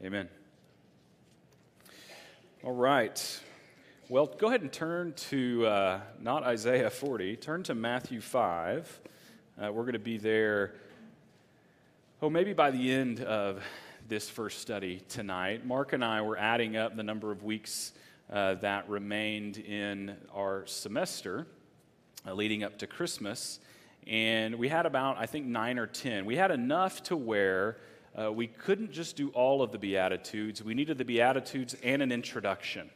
Amen. All right. Well, go ahead and turn to uh, not Isaiah 40, turn to Matthew 5. Uh, we're going to be there, oh, maybe by the end of this first study tonight. Mark and I were adding up the number of weeks uh, that remained in our semester uh, leading up to Christmas. And we had about, I think, nine or 10. We had enough to where uh, we couldn't just do all of the Beatitudes. We needed the Beatitudes and an introduction.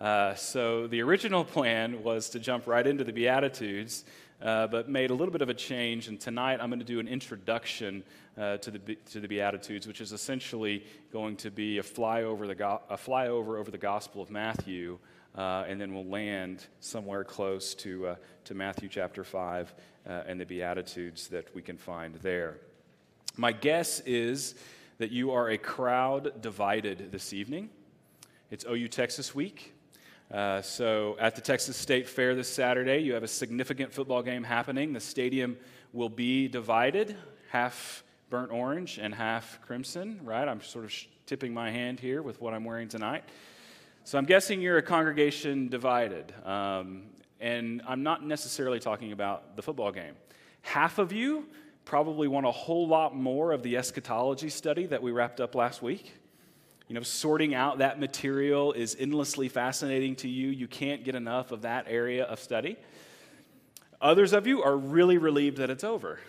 Uh, so the original plan was to jump right into the Beatitudes, uh, but made a little bit of a change. And tonight I'm going to do an introduction uh, to, the, to the Beatitudes, which is essentially going to be a flyover, the go- a flyover over the Gospel of Matthew. Uh, and then we'll land somewhere close to, uh, to Matthew chapter 5 and the Beatitudes that we can find there. My guess is that you are a crowd divided this evening. It's OU Texas week. Uh, so, at the Texas State Fair this Saturday, you have a significant football game happening. The stadium will be divided half burnt orange and half crimson, right? I'm sort of tipping my hand here with what I'm wearing tonight. So, I'm guessing you're a congregation divided. Um, and I'm not necessarily talking about the football game. Half of you probably want a whole lot more of the eschatology study that we wrapped up last week. You know, sorting out that material is endlessly fascinating to you. You can't get enough of that area of study. Others of you are really relieved that it's over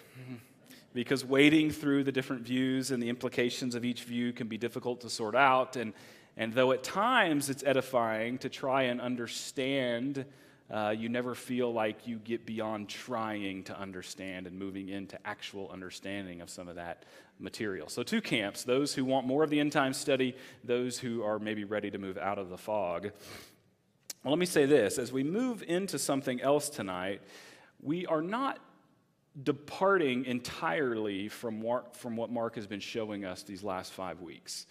because wading through the different views and the implications of each view can be difficult to sort out. And, and though at times it's edifying to try and understand uh, you never feel like you get beyond trying to understand and moving into actual understanding of some of that material. So, two camps those who want more of the end time study, those who are maybe ready to move out of the fog. Well, let me say this as we move into something else tonight, we are not departing entirely from, from what Mark has been showing us these last five weeks.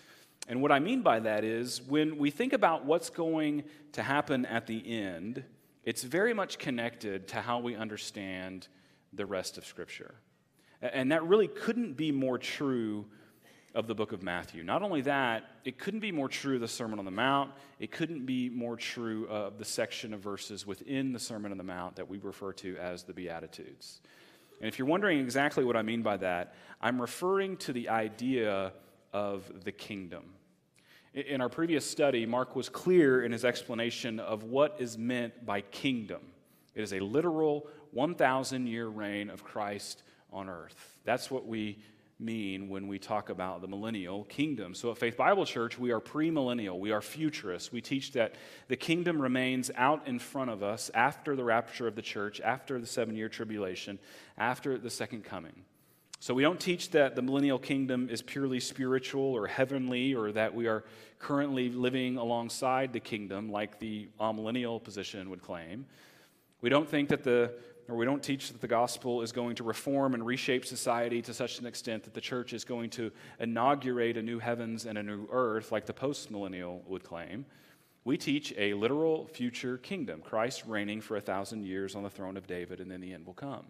And what I mean by that is when we think about what's going to happen at the end, it's very much connected to how we understand the rest of Scripture. And that really couldn't be more true of the book of Matthew. Not only that, it couldn't be more true of the Sermon on the Mount. It couldn't be more true of the section of verses within the Sermon on the Mount that we refer to as the Beatitudes. And if you're wondering exactly what I mean by that, I'm referring to the idea of the kingdom. In our previous study, Mark was clear in his explanation of what is meant by kingdom. It is a literal 1,000 year reign of Christ on earth. That's what we mean when we talk about the millennial kingdom. So at Faith Bible Church, we are premillennial, we are futurists. We teach that the kingdom remains out in front of us after the rapture of the church, after the seven year tribulation, after the second coming. So we don't teach that the millennial kingdom is purely spiritual or heavenly or that we are currently living alongside the kingdom like the amillennial position would claim. We don't think that the or we don't teach that the gospel is going to reform and reshape society to such an extent that the church is going to inaugurate a new heavens and a new earth like the postmillennial would claim. We teach a literal future kingdom, Christ reigning for a thousand years on the throne of David, and then the end will come.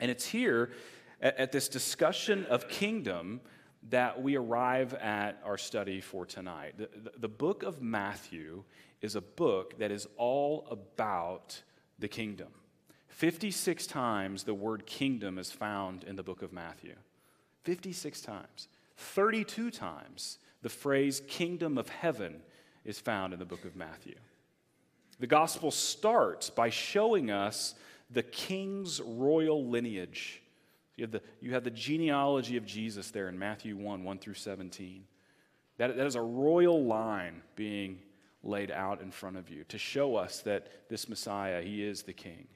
And it's here at, at this discussion of kingdom that we arrive at our study for tonight. The, the, the, book of Matthew is a book that is all about the kingdom. 56 times the word kingdom is found in the book of Matthew. 56 times. 32 times the phrase kingdom of heaven is found in the book of Matthew. The gospel starts by showing us the king's royal lineage you have the, you have the genealogy of Jesus there in Matthew 1 1 through 17. That, that is a royal line being laid out in front of you to show us that this Messiah, he is the king.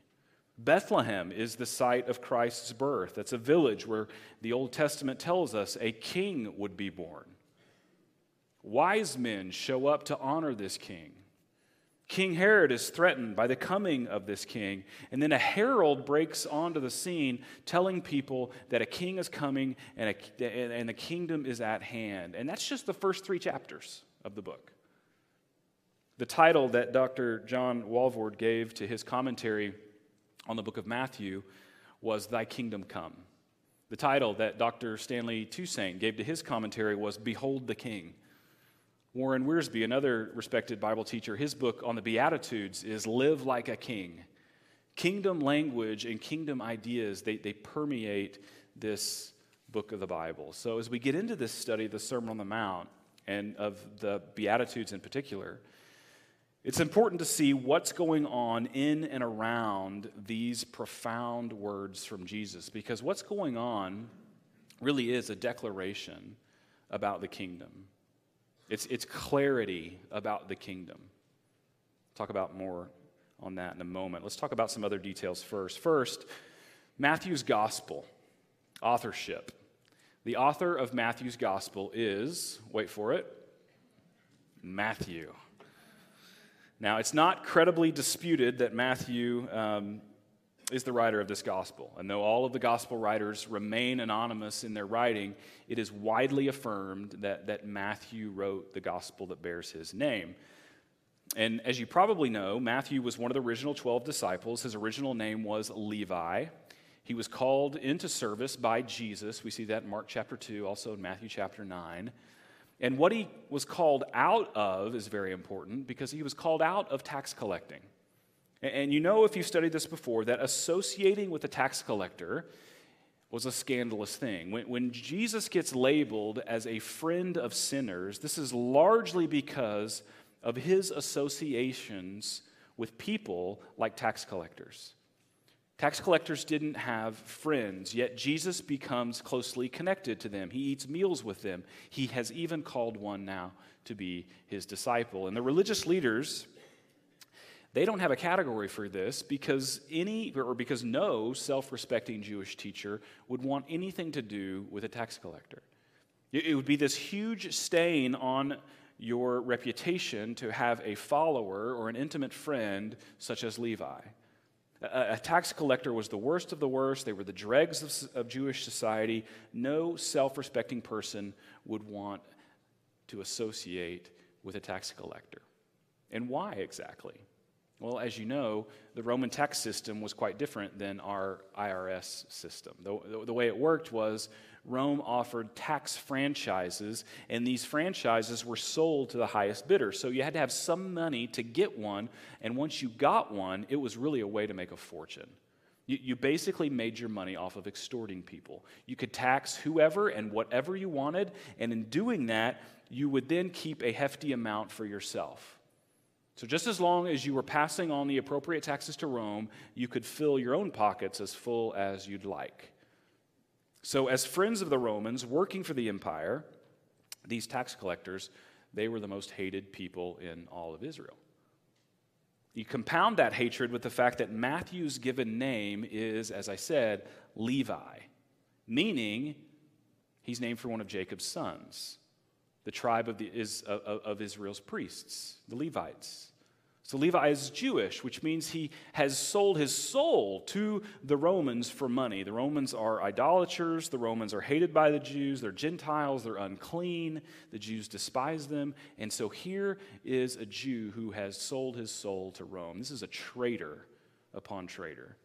Bethlehem is the site of Christ's birth. That's a village where the Old Testament tells us a king would be born. Wise men show up to honor this king. King Herod is threatened by the coming of this king, and then a herald breaks onto the scene telling people that a king is coming and, a, and the kingdom is at hand. And that's just the first three chapters of the book. The title that Dr. John Walvoord gave to his commentary on the book of Matthew was Thy Kingdom Come. The title that Dr. Stanley Toussaint gave to his commentary was Behold the King. Warren Wiersbe, another respected Bible teacher, his book on the Beatitudes is Live Like a King. Kingdom language and kingdom ideas, they, they permeate this book of the Bible. So as we get into this study the Sermon on the Mount and of the Beatitudes in particular, it's important to see what's going on in and around these profound words from Jesus because what's going on really is a declaration about the kingdom. It's, it's clarity about the kingdom. Talk about more on that in a moment. Let's talk about some other details first. First, Matthew's gospel, authorship. The author of Matthew's gospel is, wait for it, Matthew. Now, it's not credibly disputed that Matthew um, is the writer of this gospel. And though all of the gospel writers remain anonymous in their writing, it is widely affirmed that, that Matthew wrote the gospel that bears his name. And as you probably know, Matthew was one of the original 12 disciples. His original name was Levi. He was called into service by Jesus. We see that in Mark chapter 2, also in Matthew chapter 9. And what he was called out of is very important because he was called out of tax collecting. And you know, if you've studied this before, that associating with a tax collector was a scandalous thing. When, when, Jesus gets labeled as a friend of sinners, this is largely because of his associations with people like tax collectors. Tax collectors didn't have friends, yet Jesus becomes closely connected to them. He eats meals with them. He has even called one now to be his disciple. And the religious leaders, they don't have a category for this because any or because no self-respecting Jewish teacher would want anything to do with a tax collector. It would be this huge stain on your reputation to have a follower or an intimate friend such as Levi. A, tax collector was the worst of the worst. They were the dregs of, of Jewish society. No self respecting person would want to associate with a tax collector. And why exactly? Well, as you know, the Roman tax system was quite different than our IRS system. The, the, way it worked was Rome offered tax franchises, and these franchises were sold to the highest bidder. So you had to have some money to get one, and once you got one, it was really a way to make a fortune. You, you basically made your money off of extorting people. You could tax whoever and whatever you wanted, and in doing that, you would then keep a hefty amount for yourself. So, just as long as you were passing on the appropriate taxes to Rome, you could fill your own pockets as full as you'd like. So, as friends of the Romans working for the empire, these tax collectors, they were the most hated people in all of Israel. You compound that hatred with the fact that Matthew's given name is, as I said, Levi, meaning he's named for one of Jacob's sons, the tribe of, the, is, of, Israel's priests, the Levites. So Levi is Jewish, which means he has sold his soul to the Romans for money. The Romans are idolaters. The Romans are hated by the Jews. They're Gentiles. They're unclean. The Jews despise them. And so here is a Jew who has sold his soul to Rome. This is a traitor upon traitor.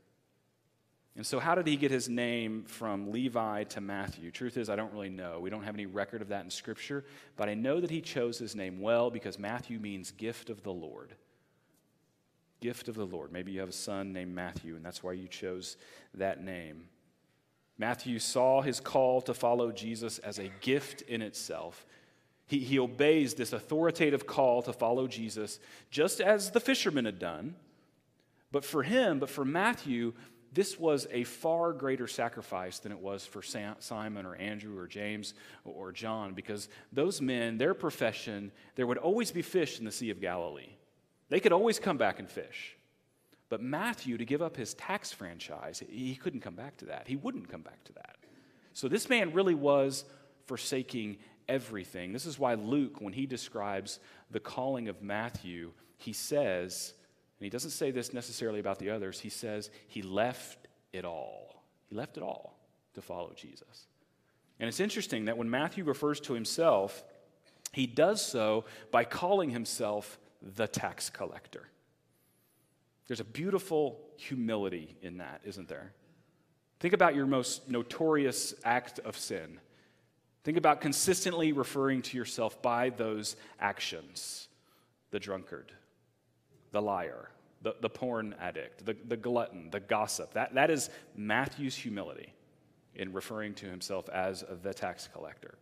And so, how did he get his name from Levi to Matthew? Truth is, I don't really know. We don't have any record of that in Scripture, but I know that he chose his name well because Matthew means gift of the Lord gift of the Lord. Maybe you have a son named Matthew, and that's why you chose that name. Matthew saw his call to follow Jesus as a gift in itself. He, he obeys this authoritative call to follow Jesus just as the fishermen had done. But for him, but for Matthew, this was a far greater sacrifice than it was for Simon or Andrew or James or John because those men, their profession, there would always be fish in the Sea of Galilee. They could always come back and fish. But Matthew, to give up his tax franchise, he couldn't come back to that. He wouldn't come back to that. So this man really was forsaking everything. This is why Luke, when he describes the calling of Matthew, he says, and he doesn't say this necessarily about the others, he says he left it all. He left it all to follow Jesus. And it's interesting that when Matthew refers to himself, he does so by calling himself the tax collector. There's a beautiful humility in that, isn't there? Think about your most notorious act of sin. Think about consistently referring to yourself by those actions the drunkard, the liar, the, the porn addict, the, the glutton, the gossip. That, that is Matthew's humility in referring to himself as the tax collector.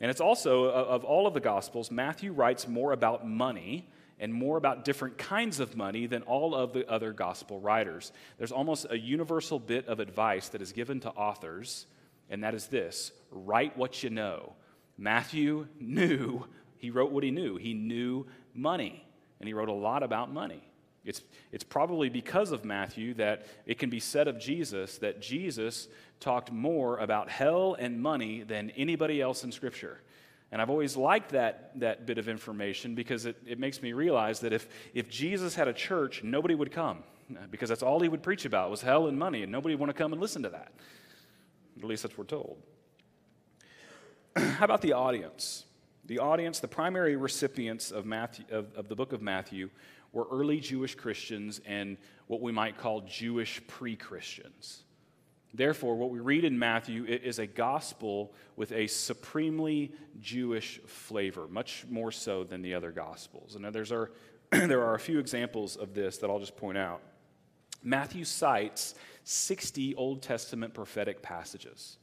And it's also, of all of the Gospels, Matthew writes more about money and more about different kinds of money than all of the other Gospel writers. There's almost a universal bit of advice that is given to authors, and that is this write what you know. Matthew knew, he wrote what he knew. He knew money, and he wrote a lot about money. It's, it's probably because of Matthew that it can be said of Jesus that Jesus talked more about hell and money than anybody else in Scripture. And I've always liked that, that bit of information because it, it makes me realize that if, if Jesus had a church, nobody would come because that's all he would preach about was hell and money, and nobody would want to come and listen to that. At least that's what we're told. How about the audience? The audience, the primary recipients of, Matthew, of, of the book of Matthew, were early Jewish Christians and what we might call Jewish pre Christians. Therefore, what we read in Matthew is a gospel with a supremely Jewish flavor, much more so than the other gospels. And there's are, there are a few examples of this that I'll just point out. Matthew cites 60 Old Testament prophetic passages.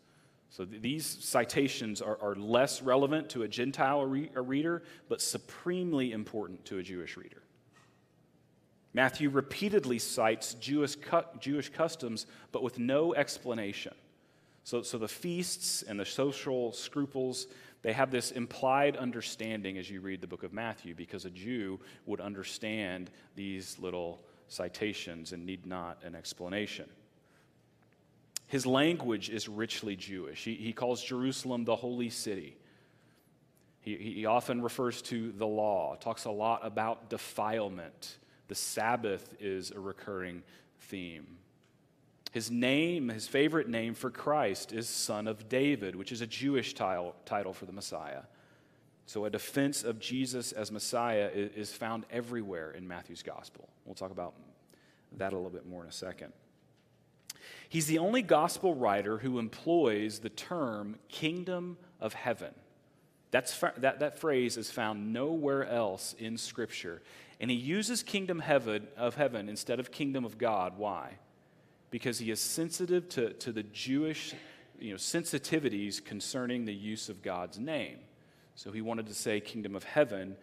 So th- these citations are, are, less relevant to a Gentile re- a reader, but supremely important to a Jewish reader. Matthew repeatedly cites Jewish, cu- Jewish customs, but with no explanation. So, so the feasts and the social scruples, they have this implied understanding as you read the book of Matthew, because a Jew would understand these little citations and need not an explanation. His language is richly Jewish. He, he calls Jerusalem the holy city. He, he often refers to the law, talks a lot about defilement the Sabbath is a recurring theme. His name, his favorite name for Christ, is Son of David, which is a Jewish title, title for the Messiah. So, a defense of Jesus as Messiah is found everywhere in Matthew's gospel. We'll talk about that a little bit more in a second. He's the only gospel writer who employs the term kingdom of heaven. That's, that, that phrase is found nowhere else in Scripture. And he uses kingdom heaven, of heaven instead of kingdom of God. Why? Because he is sensitive to, to the Jewish you know, sensitivities concerning the use of God's name. So he wanted to say kingdom of heaven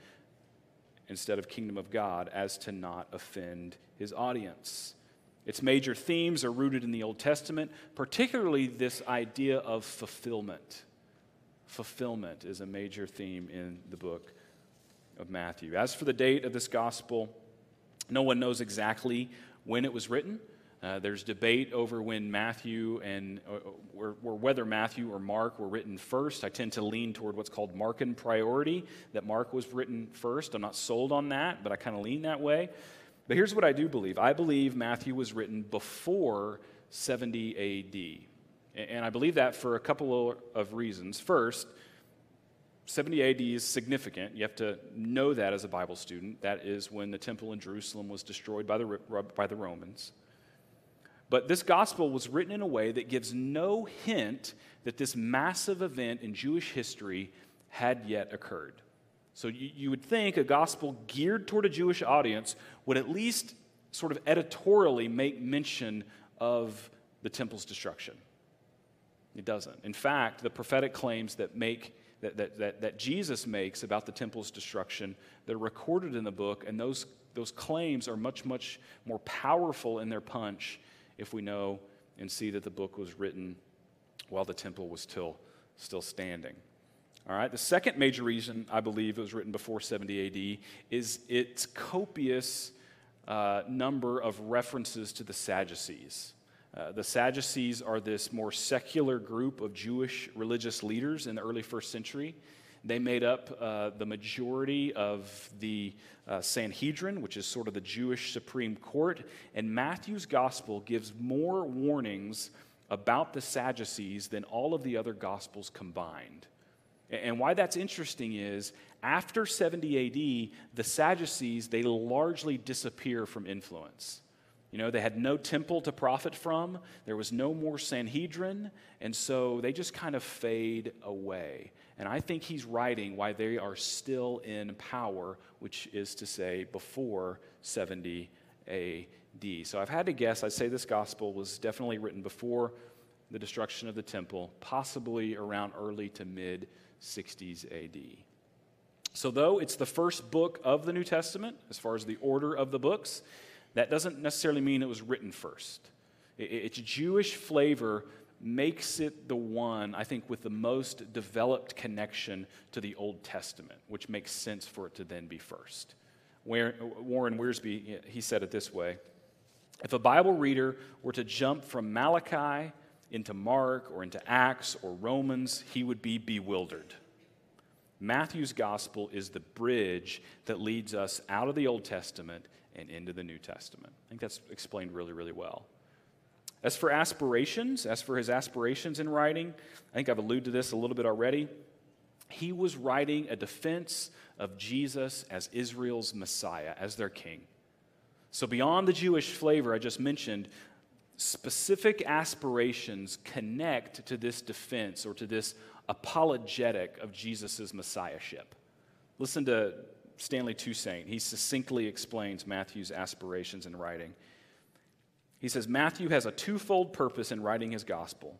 instead of kingdom of God as to not offend his audience. Its major themes are rooted in the Old Testament, particularly this idea of fulfillment. Fulfillment is a major theme in the book of Matthew. As for the date of this gospel, no one knows exactly when it was written. Uh, there's debate over when Matthew and uh, or, or, whether Matthew or Mark were written first. I tend to lean toward what's called Markan priority, that Mark was written first. I'm not sold on that, but I kind of lean that way. But here's what I do believe I believe Matthew was written before 70 AD. And I believe that for a couple of reasons. First, 70 AD is significant. You have to know that as a Bible student. That is when the temple in Jerusalem was destroyed by the, by the Romans. But this gospel was written in a way that gives no hint that this massive event in Jewish history had yet occurred. So you, you would think a gospel geared toward a Jewish audience would at least sort of editorially make mention of the temple's destruction. It doesn't. In fact, the prophetic claims that make that, that, that, that Jesus makes about the temple's destruction that are recorded in the book, and those, those claims are much, much more powerful in their punch if we know and see that the book was written while the temple was still, still standing. All right, the second major reason I believe it was written before 70 AD is its copious uh, number of references to the Sadducees. Uh, the Sadducees are this more secular group of Jewish religious leaders in the early first century. They made up uh, the majority of the uh, Sanhedrin, which is sort of the Jewish Supreme Court. And Matthew's gospel gives more warnings about the Sadducees than all of the other gospels combined. And why that's interesting is after 70 AD, the Sadducees, they largely disappear from influence. You know, they had no temple to profit from, there was no more Sanhedrin, and so they just kind of fade away. And I think he's writing why they are still in power, which is to say, before 70 AD. So I've had to guess, I'd say this gospel was definitely written before the destruction of the temple, possibly around early to mid 60s AD. So, though it's the first book of the New Testament, as far as the order of the books, that doesn't necessarily mean it was written first. Its Jewish flavor makes it the one, I think, with the most developed connection to the Old Testament, which makes sense for it to then be first. Warren Wiersbe, he said it this way If a Bible reader were to jump from Malachi into Mark or into Acts or Romans, he would be bewildered. Matthew's gospel is the bridge that leads us out of the Old Testament and into the New Testament. I think that's explained really, really well. As for aspirations, as for his aspirations in writing, I think I've alluded to this a little bit already. He was writing a defense of Jesus as Israel's Messiah, as their king. So, beyond the Jewish flavor I just mentioned, specific aspirations connect to this defense or to this apologetic of Jesus' messiahship. Listen to Stanley Toussaint. He succinctly explains Matthew's aspirations in writing. He says Matthew has a twofold purpose in writing his gospel.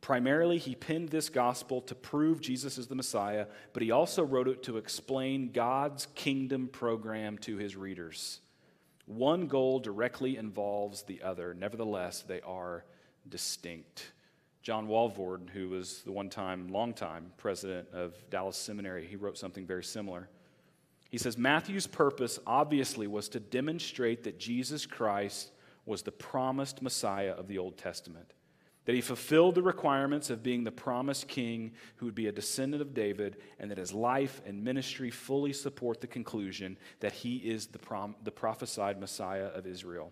Primarily, he penned this gospel to prove Jesus is the Messiah, but he also wrote it to explain God's kingdom program to his readers. One goal directly involves the other. Nevertheless, they are distinct. John Walvoord, who was the one time, long time president of Dallas Seminary, he wrote something very similar. He says Matthew's purpose obviously was to demonstrate that Jesus Christ was the promised Messiah of the Old Testament, that he fulfilled the requirements of being the promised king who would be a descendant of David, and that his life and ministry fully support the conclusion that he is the, prom- the prophesied Messiah of Israel.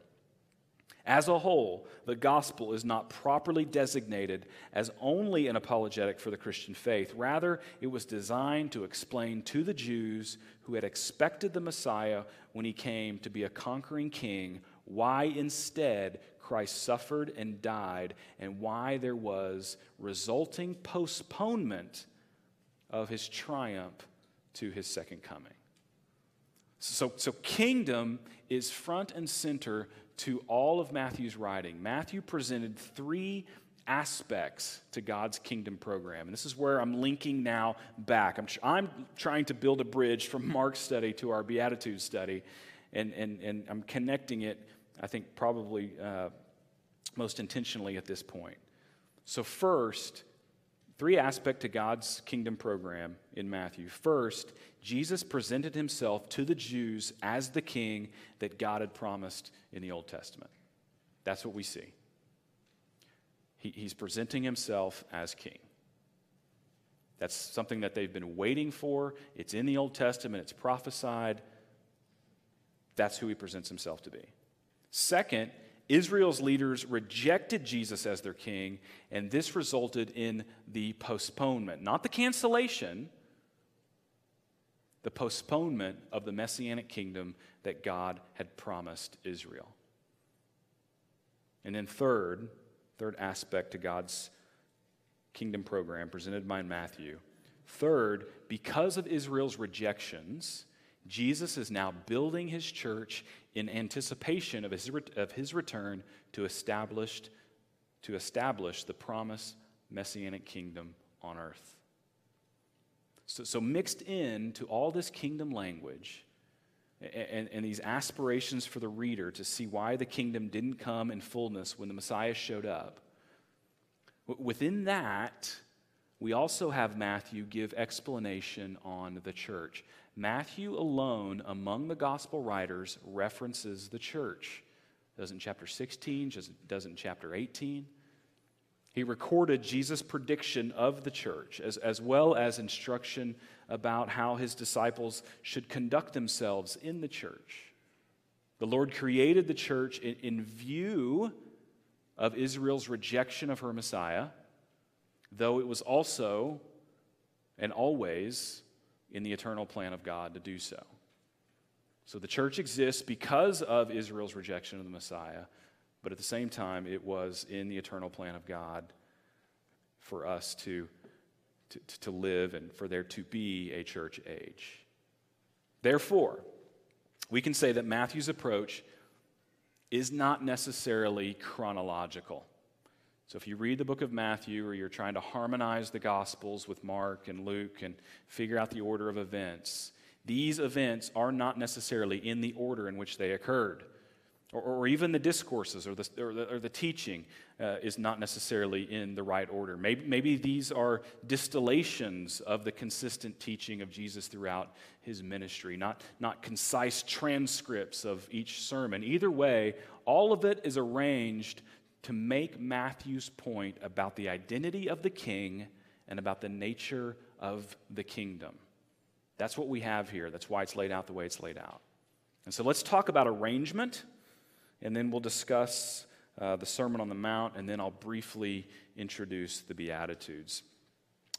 As a whole, the gospel is not properly designated as only an apologetic for the Christian faith. Rather, it was designed to explain to the Jews who had expected the Messiah when he came to be a conquering king why instead Christ suffered and died and why there was resulting postponement of his triumph to his second coming. So, so kingdom is front and center to all of Matthew's writing. Matthew presented three aspects to God's kingdom program. And this is where I'm linking now back. I'm, I'm trying to build a bridge from Mark's study to our Beatitudes study, and, and, and I'm connecting it, I think, probably uh, most intentionally at this point. So, first, three aspects to God's kingdom program in Matthew. First, Jesus presented himself to the Jews as the king that God had promised in the Old Testament. That's what we see. He, he's presenting himself as king. That's something that they've been waiting for. It's in the Old Testament, it's prophesied. That's who he presents himself to be. Second, Israel's leaders rejected Jesus as their king, and this resulted in the postponement, not the cancellation, the postponement of the messianic kingdom that God had promised Israel. And then, third, third aspect to God's kingdom program presented by Matthew. Third, because of Israel's rejections, Jesus is now building his church in anticipation of his, of his return to establish, to establish the promised messianic kingdom on earth. So, so mixed in to all this kingdom language and, and these aspirations for the reader to see why the kingdom didn't come in fullness when the Messiah showed up, within that, we also have Matthew give explanation on the church. Matthew alone, among the gospel writers, references the church. Does in chapter 16, does in chapter 18. He recorded Jesus' prediction of the church, as, as well as instruction about how his disciples should conduct themselves in the church. The Lord created the church in, in view of Israel's rejection of her Messiah, though it was also and always in the eternal plan of God to do so. So the church exists because of Israel's rejection of the Messiah, but at the same time, it was in the eternal plan of God for us to, to, to live and for there to be a church age. Therefore, we can say that Matthew's approach is not necessarily chronological. So, if you read the book of Matthew or you're trying to harmonize the Gospels with Mark and Luke and figure out the order of events, these events are not necessarily in the order in which they occurred. Or, or even the discourses or the, or the, or the teaching uh, is not necessarily in the right order. Maybe, maybe these are distillations of the consistent teaching of Jesus throughout his ministry, not, not concise transcripts of each sermon. Either way, all of it is arranged to make Matthew's point about the identity of the king and about the nature of the kingdom. That's what we have here. That's why it's laid out the way it's laid out. And so let's talk about arrangement, and then we'll discuss uh, the Sermon on the Mount, and then I'll briefly introduce the Beatitudes.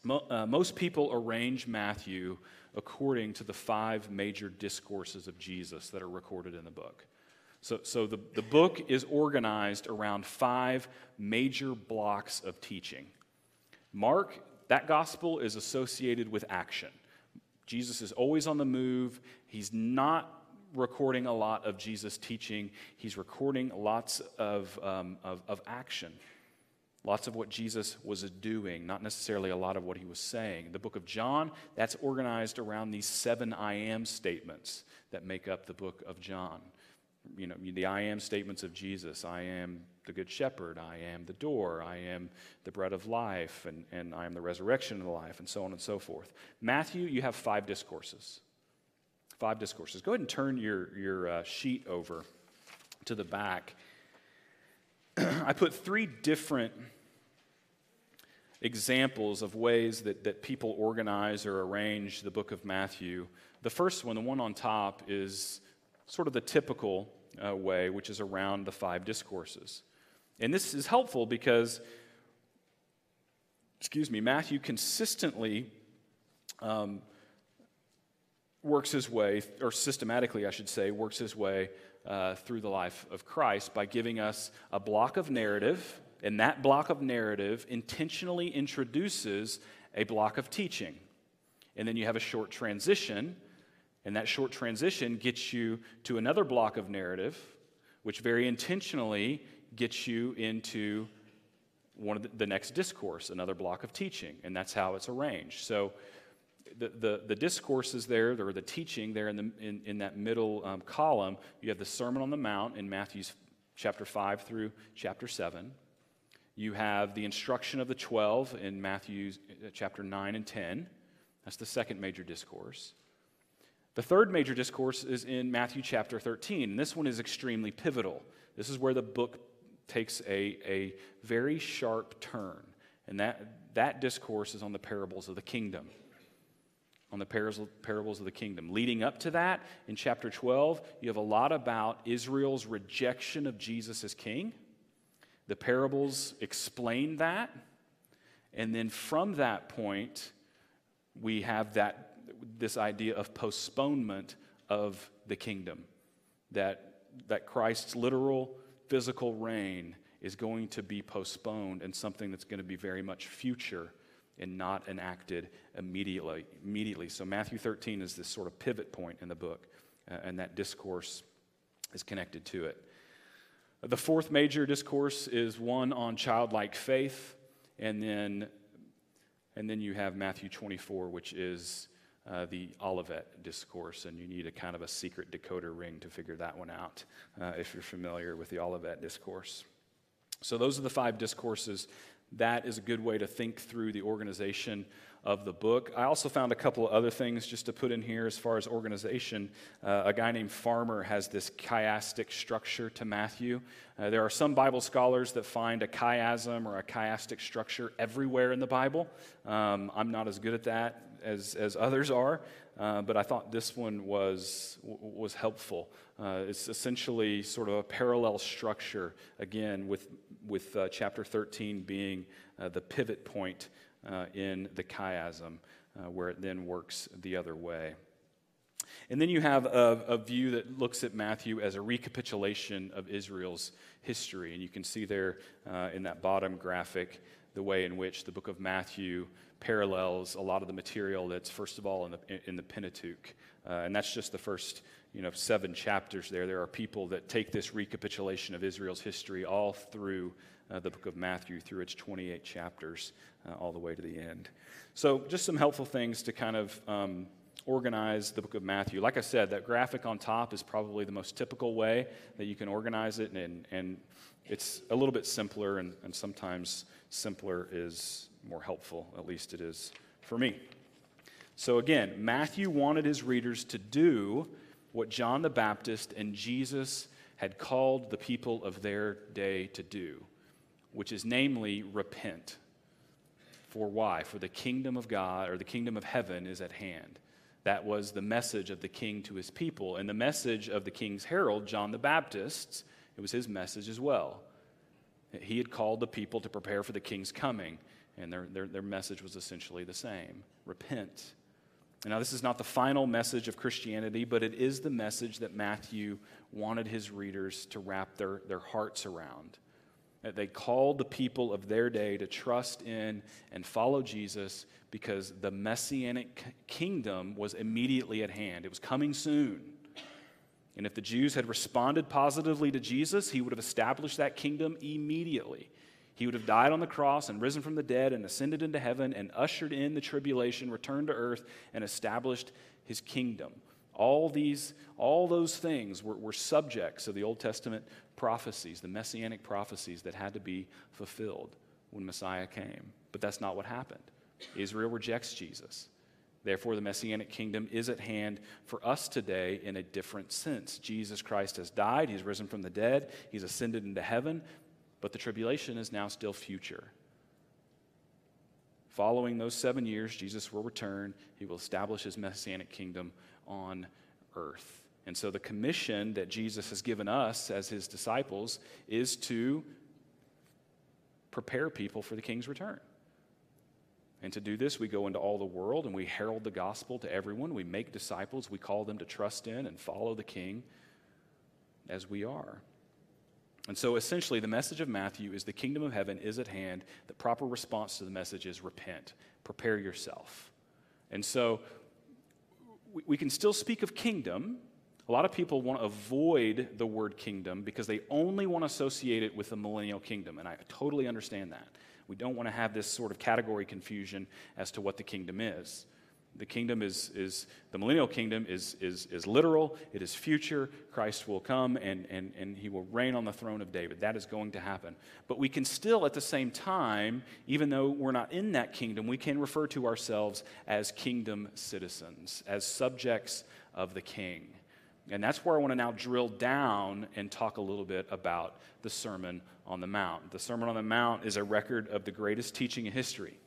Mo- uh, most people arrange Matthew according to the five major discourses of Jesus that are recorded in the book. So, so the, the book is organized around five major blocks of teaching. Mark, that gospel is associated with action. Jesus is always on the move. He's not recording a lot of Jesus' teaching, he's recording lots of, um, of, of action. Lots of what Jesus was doing, not necessarily a lot of what he was saying. The book of John, that's organized around these seven I am statements that make up the book of John you know, the I am statements of Jesus. I am the good shepherd. I am the door. I am the bread of life. And, and I am the resurrection of life, and so on and so forth. Matthew, you have five discourses. Five discourses. Go ahead and turn your, your uh, sheet over to the back. I put three different examples of ways that, that people organize or arrange the book of Matthew. The first one, the one on top, is sort of the typical uh, way, which is around the five discourses. And this is helpful because, excuse me, Matthew consistently um, works his way, or systematically, I should say, works his way uh, through the life of Christ by giving us a block of narrative, and that block of narrative intentionally introduces a block of teaching. And then you have a short transition and that short transition gets you to another block of narrative, which very intentionally gets you into one of the, the next discourse, another block of teaching. And that's how it's arranged. So the, the, the discourses there, or the teaching there in, the, in, in that middle um, column, you have the Sermon on the Mount in Matthew's chapter 5 through chapter 7. You have the instruction of the 12 in Matthew's uh, chapter 9 and 10. That's the second major discourse. The third major discourse is in Matthew chapter 13, and this one is extremely pivotal. This is where the book takes a, a very sharp turn, and that, that discourse is on the parables of the kingdom. On the parables of the kingdom. Leading up to that, in chapter 12, you have a lot about Israel's rejection of Jesus as king. The parables explain that. And then from that point, we have that this idea of postponement of the kingdom. That, that Christ's literal physical reign is going to be postponed and something that's going to be very much future and not enacted immediately. immediately. So, Matthew 13 is this sort of pivot point in the book, uh, and that discourse is connected to it. The fourth major discourse is one on childlike faith, and then, and then you have Matthew 24, which is uh, the Olivet discourse, and you need a kind of a secret decoder ring to figure that one out uh, if you're familiar with the Olivet discourse. So, those are the five discourses. That is a good way to think through the organization of the book. I also found a couple of other things just to put in here as far as organization. Uh, a guy named Farmer has this chiastic structure to Matthew. Uh, there are some Bible scholars that find a chiasm or a chiastic structure everywhere in the Bible. Um, I'm not as good at that as, as others are, uh, but I thought this one was, was helpful. Uh, it's essentially sort of a parallel structure, again, with, with uh, chapter 13 being uh, the pivot point uh, in the chiasm, uh, where it then works the other way. And then you have a, a, view that looks at Matthew as a recapitulation of Israel's history. And you can see there in that bottom graphic the way in which the book of Matthew parallels a lot of the material that's, first of all, in the, in the Pentateuch. Uh, and that's just the first you know, seven chapters there. There are people that take this recapitulation of Israel's history all through uh, the book of Matthew, through its 28 chapters, uh, all the way to the end. So, just some helpful things to kind of um, organize the book of Matthew. Like I said, that graphic on top is probably the most typical way that you can organize it, and, and it's a little bit simpler, and, and sometimes simpler is more helpful. At least it is for me. So, again, Matthew wanted his readers to do what John the Baptist and Jesus had called the people of their day to do, which is namely repent. For why? For the kingdom of God or the kingdom of heaven is at hand. That was the message of the king to his people. And the message of the king's herald, John the Baptist, it was his message as well. He had called the people to prepare for the king's coming, and their, their, their message was essentially the same repent. Now, this is not the final message of Christianity, but it is the message that Matthew wanted his readers to wrap their, their hearts around. That they called the people of their day to trust in and follow Jesus because the messianic kingdom was immediately at hand. It was coming soon. And if the Jews had responded positively to Jesus, he would have established that kingdom immediately. He would have died on the cross and risen from the dead and ascended into heaven and ushered in the tribulation, returned to earth, and established his kingdom. All these, all those things were, were subjects of the Old Testament prophecies, the messianic prophecies that had to be fulfilled when Messiah came. But that's not what happened. Israel rejects Jesus. Therefore, the Messianic kingdom is at hand for us today in a different sense. Jesus Christ has died, he's risen from the dead, he's ascended into heaven, but the tribulation is now still future. Following those seven years, Jesus will return, he will establish his Messianic kingdom on earth. And so, the commission that Jesus has given us as his disciples is to prepare people for the king's return. And to do this, we go into all the world and we herald the gospel to everyone. We make disciples. We call them to trust in and follow the king as we are. And so essentially, the message of Matthew is the kingdom of heaven is at hand. The proper response to the message is repent, prepare yourself. And so we, we can still speak of kingdom. A lot of people want to avoid the word kingdom because they only want to associate it with the millennial kingdom. And I totally understand that. We don't want to have this sort of category confusion as to what the kingdom is. The kingdom is, is the millennial kingdom is, is, is literal, it is future. Christ will come and, and, and he will reign on the throne of David. That is going to happen. But we can still, at the same time, even though we're not in that kingdom, we can refer to ourselves as kingdom citizens, as subjects of the king. And that's where I want to now drill down and talk a little bit about the Sermon on the Mount. The Sermon on the Mount is a record of the greatest teaching in history.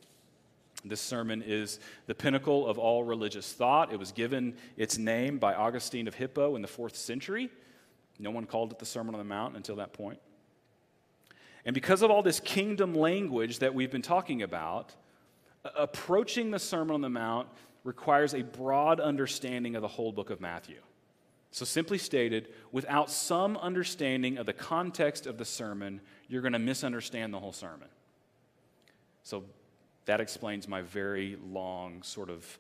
This sermon is the pinnacle of all religious thought. It was given its name by Augustine of Hippo in the fourth century. No one called it the Sermon on the Mount until that point. And because of all this kingdom language that we've been talking about, approaching the Sermon on the Mount requires a broad understanding of the whole book of Matthew. So, simply stated, without some understanding of the context of the sermon, you're going to misunderstand the whole sermon. So, that explains my very long, sort of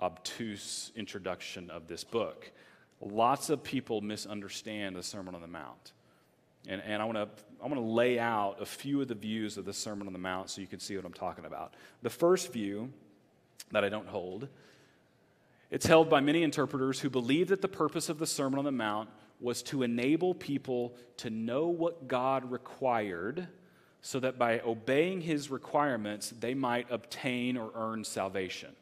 obtuse introduction of this book. Lots of people misunderstand the Sermon on the Mount. And, and I want to I wanna lay out a few of the views of the Sermon on the Mount so you can see what I'm talking about. The first view that I don't hold it's held by many interpreters who believe that the purpose of the Sermon on the Mount was to enable people to know what God required so that by obeying his requirements, they might obtain or earn salvation.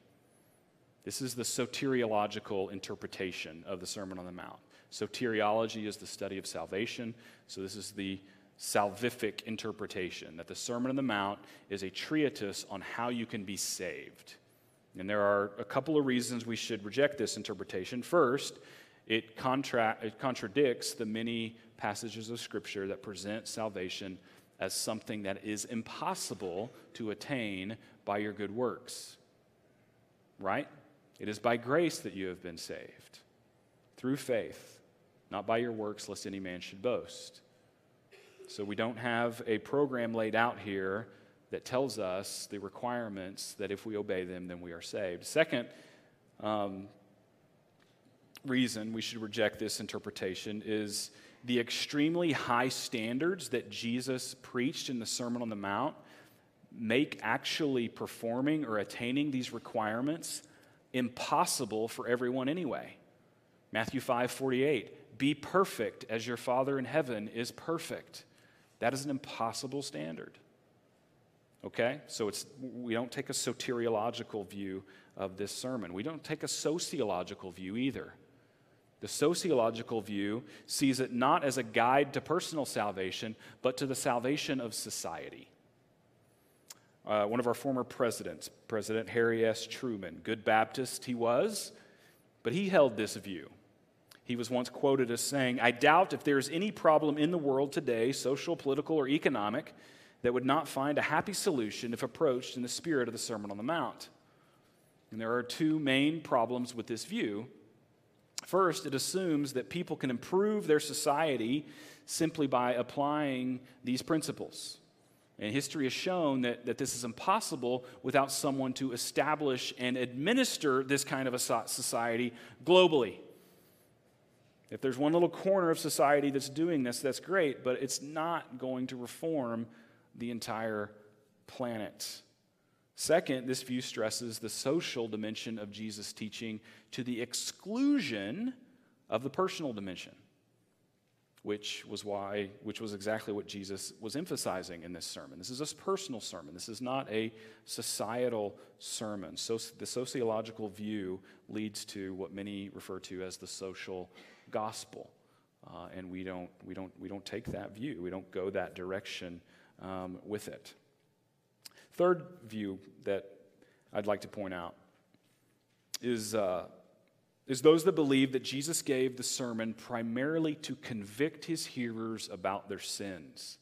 This is the soteriological interpretation of the Sermon on the Mount. Soteriology is the study of salvation, so this is the salvific interpretation that the Sermon on the Mount is a treatise on how you can be saved. And there are a couple of reasons we should reject this interpretation. First, it, contra- it contradicts the many passages of Scripture that present salvation as something that is impossible to attain by your good works. Right? It is by grace that you have been saved. through faith, not by your works, lest any man should boast. So we don't have a program laid out here that tells us the requirements that if we obey them, then we are saved. Second um, reason we should reject this interpretation is the extremely high standards that Jesus preached in the Sermon on the Mount make actually performing or attaining these requirements impossible for everyone anyway. Matthew 5 48, be perfect as your Father in heaven is perfect. That is an impossible standard. Okay? So it's, we don't take a soteriological view of this sermon. We don't take a sociological view either. The sociological view sees it not as a guide to personal salvation, but to the salvation of society. Uh, one of our former presidents, President Harry S. Truman, good Baptist he was, but he held this view. He was once quoted as saying, I doubt if there's any problem in the world today, social, political, or economic, that would not find a happy solution if approached in the spirit of the Sermon on the Mount. And there are two main problems with this view. First, it assumes that people can improve their society simply by applying these principles. And history has shown that, that this is impossible without someone to establish and administer this kind of a society globally. If there's one little corner of society that's doing this, that's great, but it's not going to reform the entire planet. Second, this view stresses the social dimension of Jesus' teaching to the exclusion of the personal dimension, which was why, which was exactly what Jesus was emphasizing in this sermon. This is a personal sermon. This is not a societal sermon. So the sociological view leads to what many refer to as the social gospel. Uh, and we don't, we, don't, we don't take that view. We don't go that direction um, with it. Third view that I'd like to point out is, uh, is those that believe that Jesus gave the sermon primarily to convict his hearers about their sins.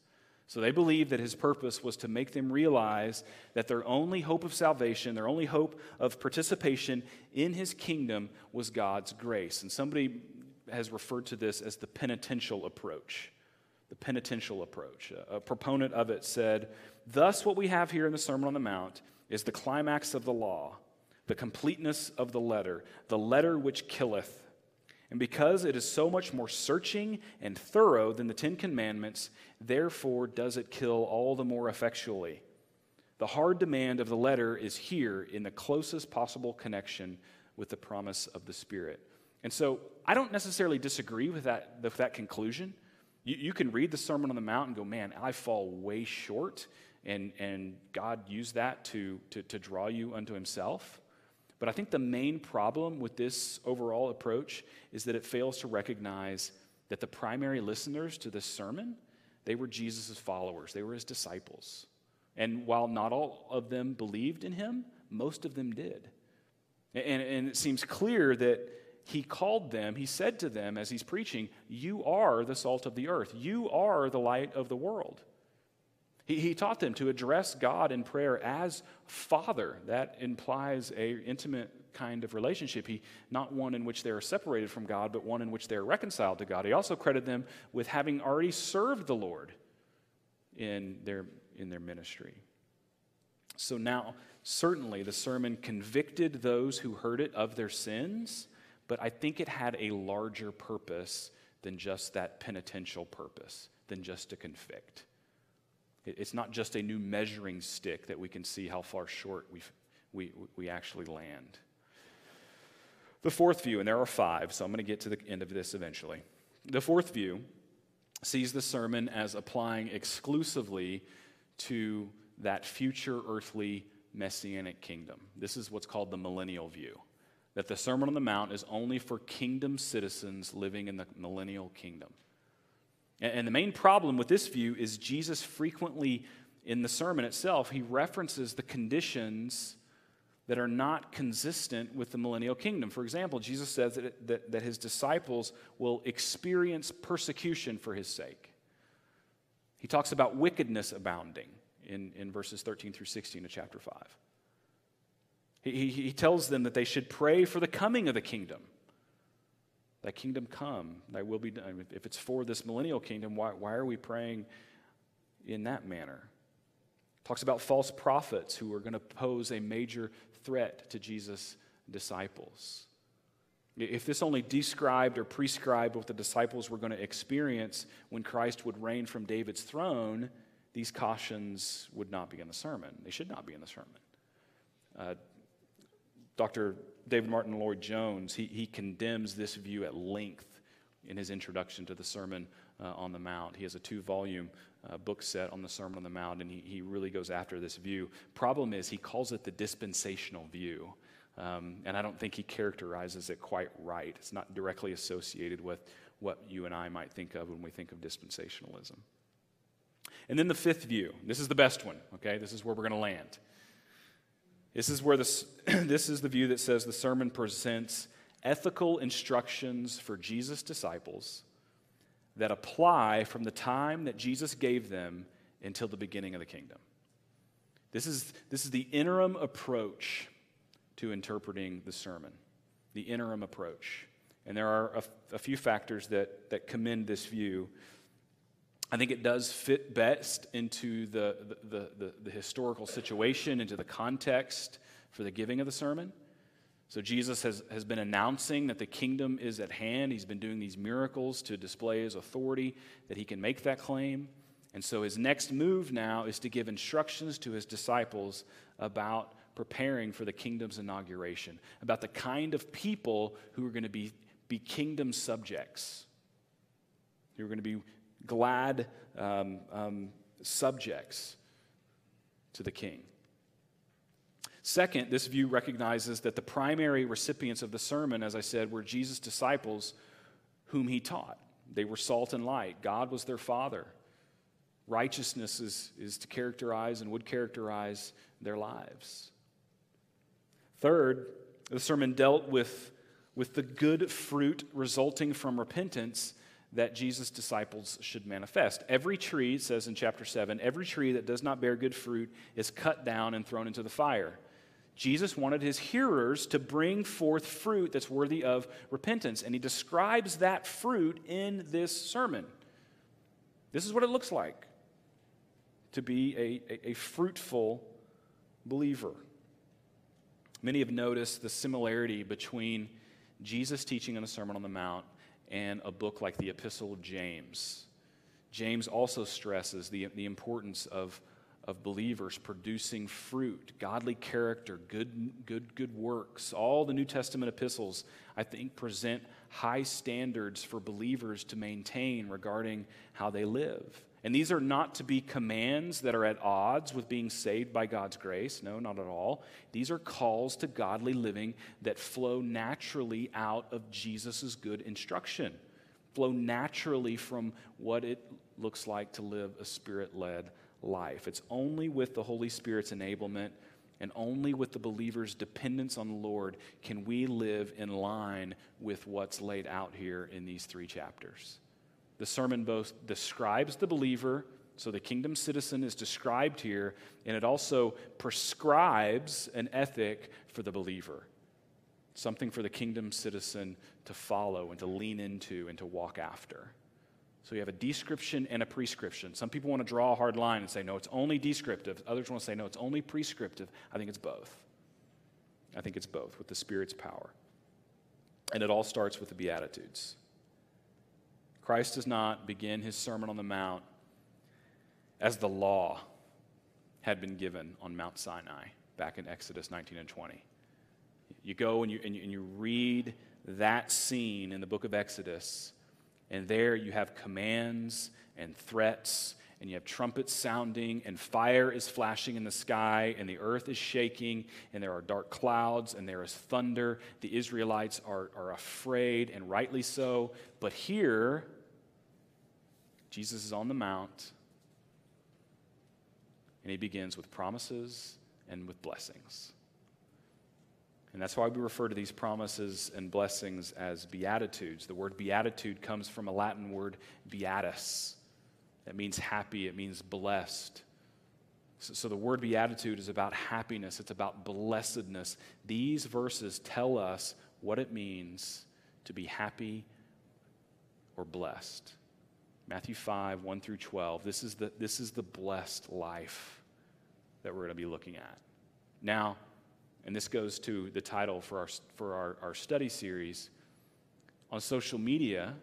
So they believe that his purpose was to make them realize that their only hope of salvation, their only hope of participation in his kingdom was God's grace. And somebody has referred to this as the penitential approach the penitential approach. A proponent of it said, Thus, what we have here in the Sermon on the Mount is the climax of the law, the completeness of the letter, the letter which killeth. And because it is so much more searching and thorough than the Ten Commandments, therefore does it kill all the more effectually. The hard demand of the letter is here in the closest possible connection with the promise of the Spirit. And so I don't necessarily disagree with that, with that conclusion. You, you can read the Sermon on the Mount and go, man, I fall way short. And, and God used that to, to, to draw you unto Himself. But I think the main problem with this overall approach is that it fails to recognize that the primary listeners to this sermon, they were Jesus' followers, they were his disciples. And while not all of them believed in him, most of them did. And, and it seems clear that he called them, he said to them as he's preaching, You are the salt of the earth, you are the light of the world. He, he taught them to address God in prayer as Father. That implies a intimate kind of relationship. He, not one in which they are separated from God, but one in which they are reconciled to God. He also credited them with having already served the Lord in their, in their ministry. So now, certainly, the sermon convicted those who heard it of their sins but I think it had a larger purpose than just that penitential purpose, than just to convict. It's not just a new measuring stick that we can see how far short we, we, we actually land. The fourth view, and there are five, so I'm going to get to the end of this eventually. The fourth view sees the sermon as applying exclusively to that future earthly messianic kingdom. This is what's called the millennial view that the Sermon on the Mount is only for kingdom citizens living in the millennial kingdom. And the main problem with this view is Jesus frequently, in the sermon itself, he references the conditions that are not consistent with the millennial kingdom. For example, Jesus says that, that, that his disciples will experience persecution for his sake. He talks about wickedness abounding in, in verses 13 through 16 of chapter 5. He, he, he tells them that they should pray for the coming of the kingdom. Thy kingdom come, thy will be done. If it's for this millennial kingdom, why, why are we praying in that manner? Talks about false prophets who are going to pose a major threat to Jesus' disciples. If this only described or prescribed what the disciples were going to experience when Christ would reign from David's throne, these cautions would not be in the sermon. They should not be in the sermon. Uh, Dr. David Martyn Lloyd Jones, he, he condemns this view at length in his introduction to the Sermon uh, on the Mount. He has a two volume uh, book set on the Sermon on the Mount, and he, he really goes after this view. Problem is, he calls it the dispensational view. Um, and I don't think he characterizes it quite right. It's not directly associated with what you and I might think of when we think of dispensationalism. And then the fifth view. This is the best one, okay? This is where we're going to land. This is where this, this is the view that says the sermon presents ethical instructions for Jesus' disciples that apply from the time that Jesus gave them until the beginning of the kingdom. This is, this is the interim approach to interpreting the sermon, the interim approach. And there are a, a few factors that, that commend this view. I think it does fit best into the, the, the, the, historical situation, into the context for the giving of the sermon. So, Jesus has, has been announcing that the kingdom is at hand. He's been doing these miracles to display his authority, that he can make that claim. And so, his next move now is to give instructions to his disciples about preparing for the kingdom's inauguration, about the kind of people who are going to be, be kingdom subjects, who are going to be glad um, um, subjects to the king. Second, this view recognizes that the primary recipients of the sermon, as I said, were Jesus' disciples whom he taught. They were salt and light. God was their father. Righteousness is, is to characterize and would characterize their lives. Third, the sermon dealt with, with the good fruit resulting from repentance that Jesus' disciples should manifest. Every tree, says in chapter 7, every tree that does not bear good fruit is cut down and thrown into the fire. Jesus wanted his hearers to bring forth fruit that's worthy of repentance, and he describes that fruit in this sermon. This is what it looks like to be a, a, a fruitful believer. Many have noticed the similarity between Jesus' teaching on the Sermon on the Mount and a book like the Epistle of James. James also stresses the, the importance of, of believers producing fruit, godly character, good, good, good works. All the New Testament epistles, I think, present high standards for believers to maintain regarding how they live. And these are not to be commands that are at odds with being saved by God's grace. No, not at all. These are calls to godly living that flow naturally out of Jesus' good instruction, flow naturally from what it looks like to live a spirit led life. It's only with the Holy Spirit's enablement and only with the believer's dependence on the Lord can we live in line with what's laid out here in these three chapters. The sermon both describes the believer, so the kingdom citizen is described here, and it also prescribes an ethic for the believer. Something for the kingdom citizen to follow and to lean into and to walk after. So you have a description and a prescription. Some people want to draw a hard line and say, no, it's only descriptive. Others want to say, no, it's only prescriptive. I think it's both. I think it's both with the Spirit's power. And it all starts with the Beatitudes. Christ does not begin his Sermon on the Mount as the law had been given on Mount Sinai back in Exodus 19 and 20. You go and you, and you, and you read that scene in the book of Exodus, and there you have commands and threats and you have trumpets sounding, and fire is flashing in the sky, and the earth is shaking, and there are dark clouds, and there is thunder. The Israelites are, are afraid, and rightly so. But here, Jesus is on the Mount, and he begins with promises and with blessings. And that's why we refer to these promises and blessings as beatitudes. The word beatitude comes from a Latin word beatus. That means happy, it means blessed. So, so, the word beatitude is about happiness, it's about blessedness. These verses tell us what it means to be happy or blessed. Matthew 5, 1 through 12. This is the, this is the blessed life that we're going to be looking at. Now, and this goes to the title for our, for our, our study series on social media,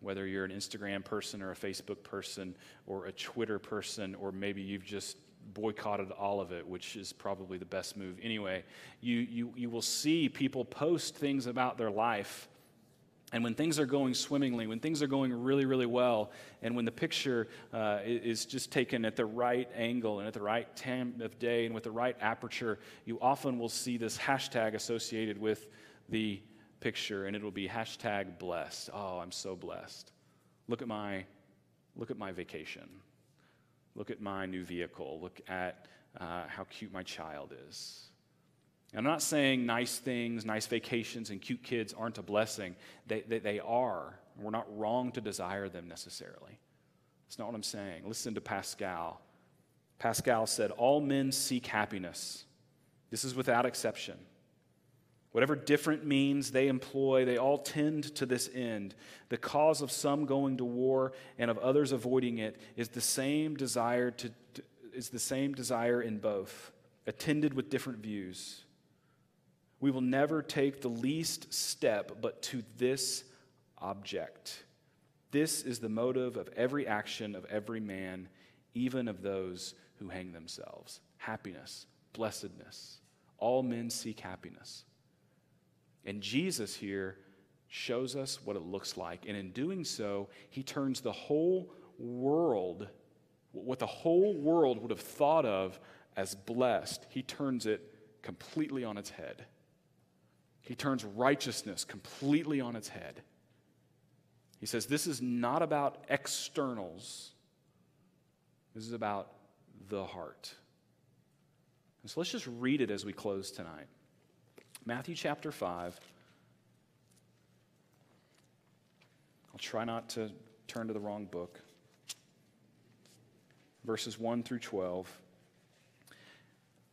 whether you're an Instagram person or a Facebook person or a Twitter person, or maybe you've just boycotted all of it, which is probably the best move anyway, you, you, you will see people post things about their life. And when things are going swimmingly, when things are going really, really well, and when the picture uh, is just taken at the right angle and at the right time of day and with the right aperture, you often will see this hashtag associated with the picture, and it will be hashtag blessed. Oh, I'm so blessed. Look at my, look at my vacation. Look at my new vehicle. Look at uh, how cute my child is. And I'm not saying nice things, nice vacations, and cute kids aren't a blessing. They, they, they are. We're not wrong to desire them necessarily. That's not what I'm saying. Listen to Pascal. Pascal said, All men seek happiness. This is without exception. Whatever different means they employ, they all tend to this end. The cause of some going to war and of others avoiding it is the same desire to, to is the same desire in both, attended with different views. We will never take the least step but to this object. This is the motive of every action of every man, even of those who hang themselves. Happiness, blessedness. All men seek happiness. And Jesus here shows us what it looks like. And in doing so, he turns the whole world, what the whole world would have thought of as blessed, he turns it completely on its head. He turns righteousness completely on its head. He says, This is not about externals, this is about the heart. And so let's just read it as we close tonight. Matthew chapter 5. I'll try not to turn to the wrong book. Verses 1 through 12.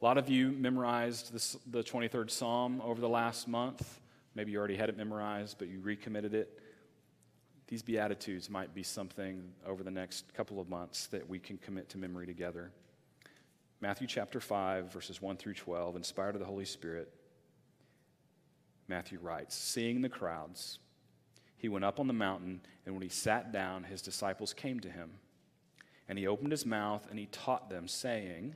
A lot of you memorized this, the 23rd Psalm over the last month. Maybe you already had it memorized, but you recommitted it. These Beatitudes might be something over the next couple of months that we can commit to memory together. Matthew chapter 5, verses 1 through 12, inspired of the Holy Spirit. Matthew writes Seeing the crowds, he went up on the mountain, and when he sat down, his disciples came to him. And he opened his mouth and he taught them, saying,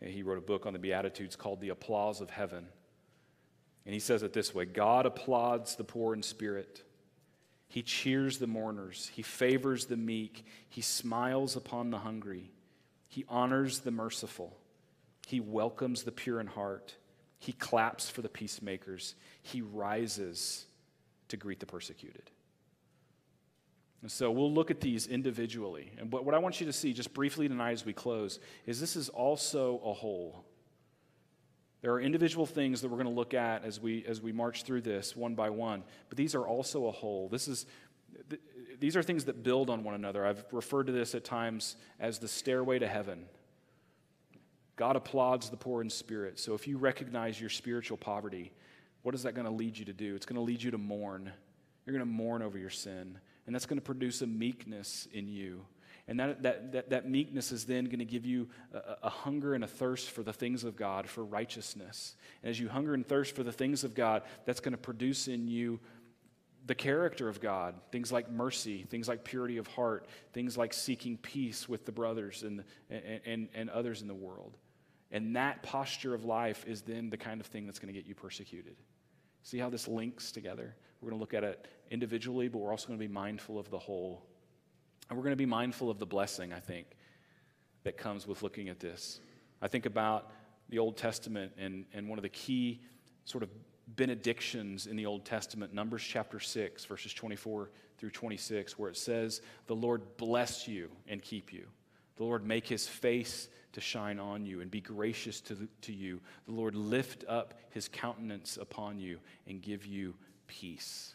He wrote a book on the Beatitudes called The Applause of Heaven. And he says it this way God applauds the poor in spirit. He cheers the mourners. He favors the meek. He smiles upon the hungry. He honors the merciful. He welcomes the pure in heart. He claps for the peacemakers. He rises to greet the persecuted. And so we'll look at these individually. And what, what I want you to see just briefly tonight as we close is this is also a whole. There are individual things that we're going to look at as we, as we march through this one by one, but these are also a whole. This is, th- these are things that build on one another. I've referred to this at times as the stairway to heaven. God applauds the poor in spirit. So if you recognize your spiritual poverty, what is that going to lead you to do? It's going to lead you to mourn. You're going to mourn over your sin and that's going to produce a meekness in you. And that, that, that, that meekness is then going to give you a, a, hunger and a thirst for the things of God, for righteousness. And as you hunger and thirst for the things of God, that's going to produce in you the character of God, things like mercy, things like purity of heart, things like seeking peace with the brothers and, and, and, and others in the world. And that posture of life is then the kind of thing that's going to get you persecuted. See how this links together? We're going to look at it individually, but we're also going to be mindful of the whole. And we're going to be mindful of the blessing, I think, that comes with looking at this. I think about the Old Testament and, and one of the key sort of benedictions in the Old Testament, Numbers chapter 6, verses 24 through 26, where it says, The Lord bless you and keep you. The Lord make his face to shine on you and be gracious to, the, to you. The Lord lift up his countenance upon you and give you peace.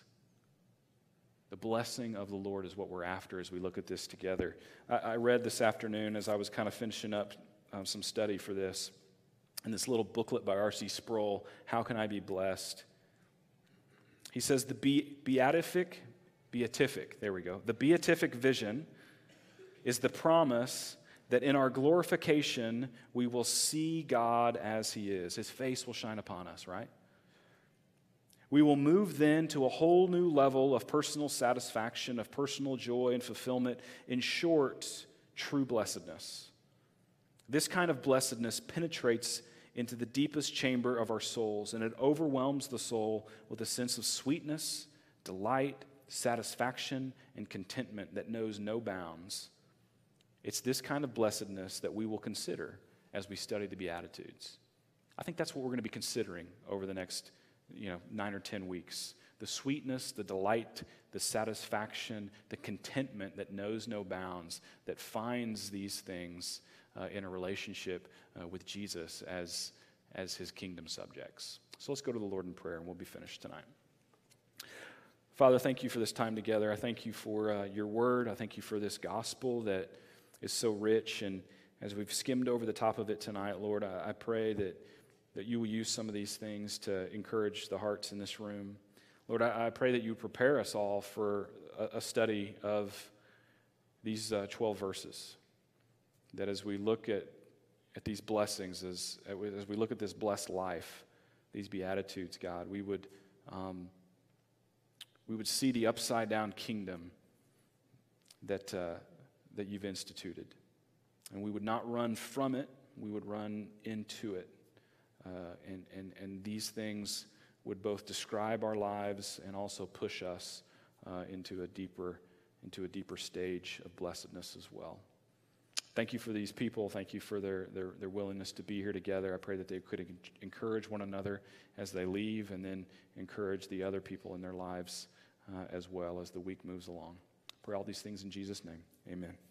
The blessing of the Lord is what we're after as we look at this together. I, I read this afternoon as I was kind of finishing up um, some study for this in this little booklet by R.C. Sproul, How Can I Be Blessed? He says the be- beatific, beatific, there we go. The beatific vision is the promise that in our glorification we will see God as He is. His face will shine upon us, right? We will move then to a whole new level of personal satisfaction, of personal joy and fulfillment. In short, true blessedness. This kind of blessedness penetrates into the deepest chamber of our souls, and it overwhelms the soul with a sense of sweetness, delight, satisfaction, and contentment that knows no bounds. It's this kind of blessedness that we will consider as we study the Beatitudes. I think that's what we're going to be considering over the next you know, nine or ten weeks. The sweetness, the delight, the satisfaction, the contentment that knows no bounds, that finds these things uh, in a relationship uh, with Jesus as, as his kingdom subjects. So let's go to the Lord in prayer and we'll be finished tonight. Father, thank you for this time together. I thank you for uh, your word. I thank you for this gospel that is so rich. And as we've skimmed over the top of it tonight, Lord, I, I pray that, that you will use some of these things to encourage the hearts in this room. Lord, I, I pray that you prepare us all for a, a study of these uh, 12 verses. That as we look at, at these blessings, as, as we look at this blessed life, these Beatitudes, God, we would, um, we would see the upside down kingdom that, uh, that you've instituted. And we would not run from it, we would run into it. Uh, and, and, and these things would both describe our lives and also push us uh, into, a deeper, into a deeper stage of blessedness as well. Thank you for these people. Thank you for their, their, their willingness to be here together. I pray that they could encourage one another as they leave and then encourage the other people in their lives uh, as well as the week moves along. Pray all these things in Jesus' name. Amen.